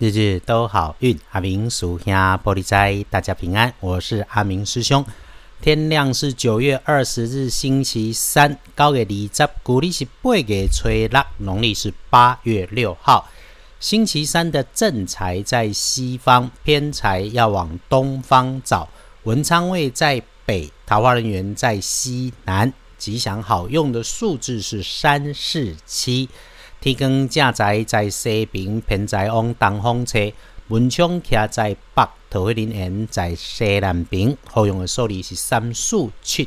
日日都好运，阿明属下玻璃斋，大家平安。我是阿明师兄。天亮是九月二十日，星期三，高月二十，古历是八月初六，农历是八月六号。星期三的正财在西方，偏财要往东方找。文昌位在北，桃花人员在西南。吉祥好用的数字是三四七。天光正在在西边，偏在往东方吹；文昌徛在北，桃花林园在西南边。好用的数字是三四七。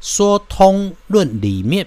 说通论里面。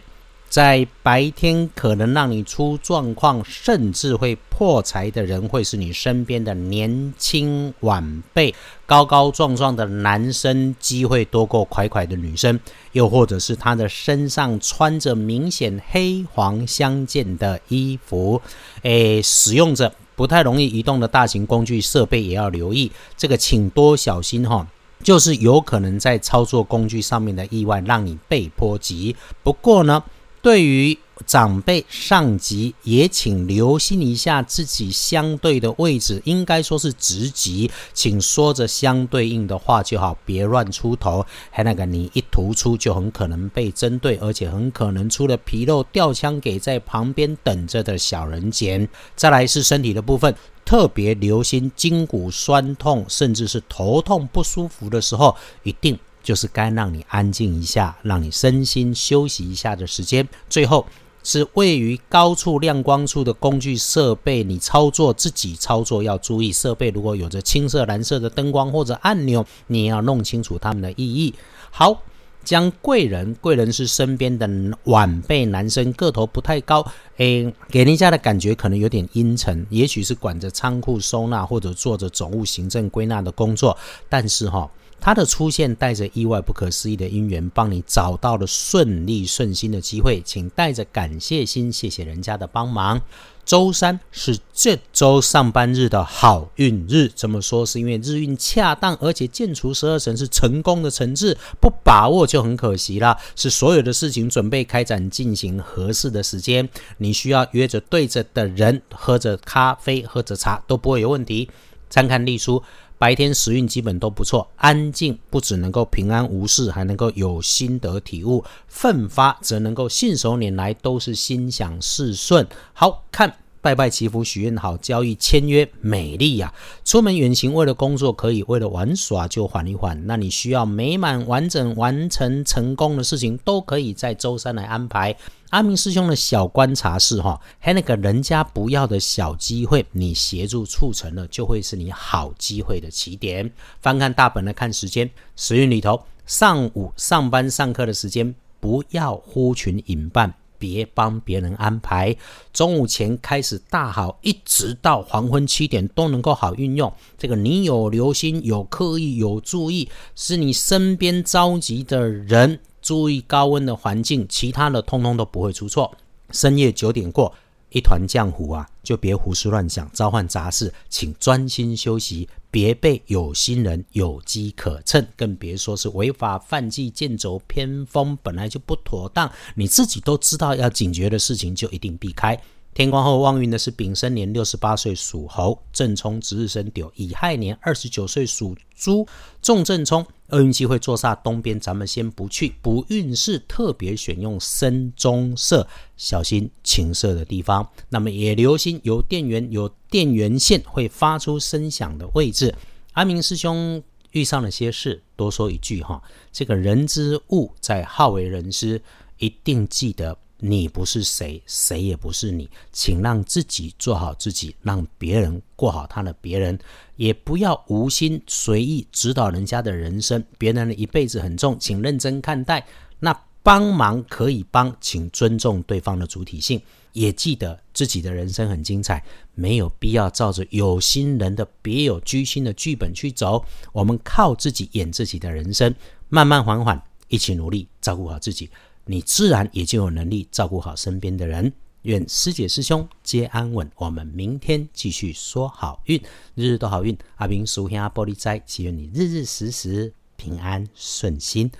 在白天可能让你出状况，甚至会破财的人，会是你身边的年轻晚辈，高高壮壮的男生，机会多过快快的女生，又或者是他的身上穿着明显黑黄相间的衣服，诶，使用着不太容易移动的大型工具设备，也要留意这个，请多小心哈，就是有可能在操作工具上面的意外，让你被波及。不过呢。对于长辈上级，也请留心一下自己相对的位置，应该说是职级，请说着相对应的话就好，别乱出头。还那个你一突出，就很可能被针对，而且很可能出了纰漏，掉枪给在旁边等着的小人捡。再来是身体的部分，特别留心筋骨酸痛，甚至是头痛不舒服的时候，一定。就是该让你安静一下，让你身心休息一下的时间。最后是位于高处亮光处的工具设备，你操作自己操作要注意。设备如果有着青色、蓝色的灯光或者按钮，你要弄清楚它们的意义。好，将贵人，贵人是身边的晚辈男生，个头不太高，诶，给人家的感觉可能有点阴沉，也许是管着仓库收纳或者做着总务行政归纳的工作，但是哈。他的出现带着意外、不可思议的因缘，帮你找到了顺利顺心的机会，请带着感谢心，谢谢人家的帮忙。周三是这周上班日的好运日，这么说是因为日运恰当，而且建除十二神是成功的成字，不把握就很可惜了。是所有的事情准备开展进行合适的时间，你需要约着对着的人，喝着咖啡，喝着茶都不会有问题。参看历书。白天时运基本都不错，安静不只能够平安无事，还能够有心得体悟；奋发则能够信手拈来，都是心想事顺。好看拜拜祈福许愿好，交易签约美丽呀！出门远行为了工作可以，为了玩耍就缓一缓。那你需要美满完整完成成功的事情，都可以在周三来安排。阿明师兄的小观察是哈，还那个人家不要的小机会，你协助促成了，就会是你好机会的起点。翻看大本来看时间，时运里头，上午上班上课的时间，不要呼群引伴，别帮别人安排。中午前开始大好，一直到黄昏七点都能够好运用。这个你有留心，有刻意，有注意，是你身边着急的人。注意高温的环境，其他的通通都不会出错。深夜九点过，一团浆糊啊，就别胡思乱想，召唤杂事，请专心休息，别被有心人有机可乘，更别说是违法犯纪、剑走偏锋，本来就不妥当，你自己都知道要警觉的事情，就一定避开。天光后旺运的是丙申年六十八岁属猴，正冲值日生丢；乙亥年二十九岁属猪，重正冲。厄运机会坐煞东边，咱们先不去。不运势特别选用深棕色，小心情色的地方。那么也留心有电源、有电源线会发出声响的位置。阿明师兄遇上了些事，多说一句哈，这个人之物在好为人师，一定记得。你不是谁，谁也不是你，请让自己做好自己，让别人过好他的别人，也不要无心随意指导人家的人生。别人的一辈子很重，请认真看待。那帮忙可以帮，请尊重对方的主体性，也记得自己的人生很精彩，没有必要照着有心人的别有居心的剧本去走。我们靠自己演自己的人生，慢慢缓缓，一起努力，照顾好自己。你自然也就有能力照顾好身边的人。愿师姐师兄皆安稳。我们明天继续说好运，日日都好运。阿明属下玻璃斋，祈愿你日日时时平安顺心，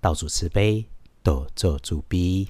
道主慈悲，多做主逼。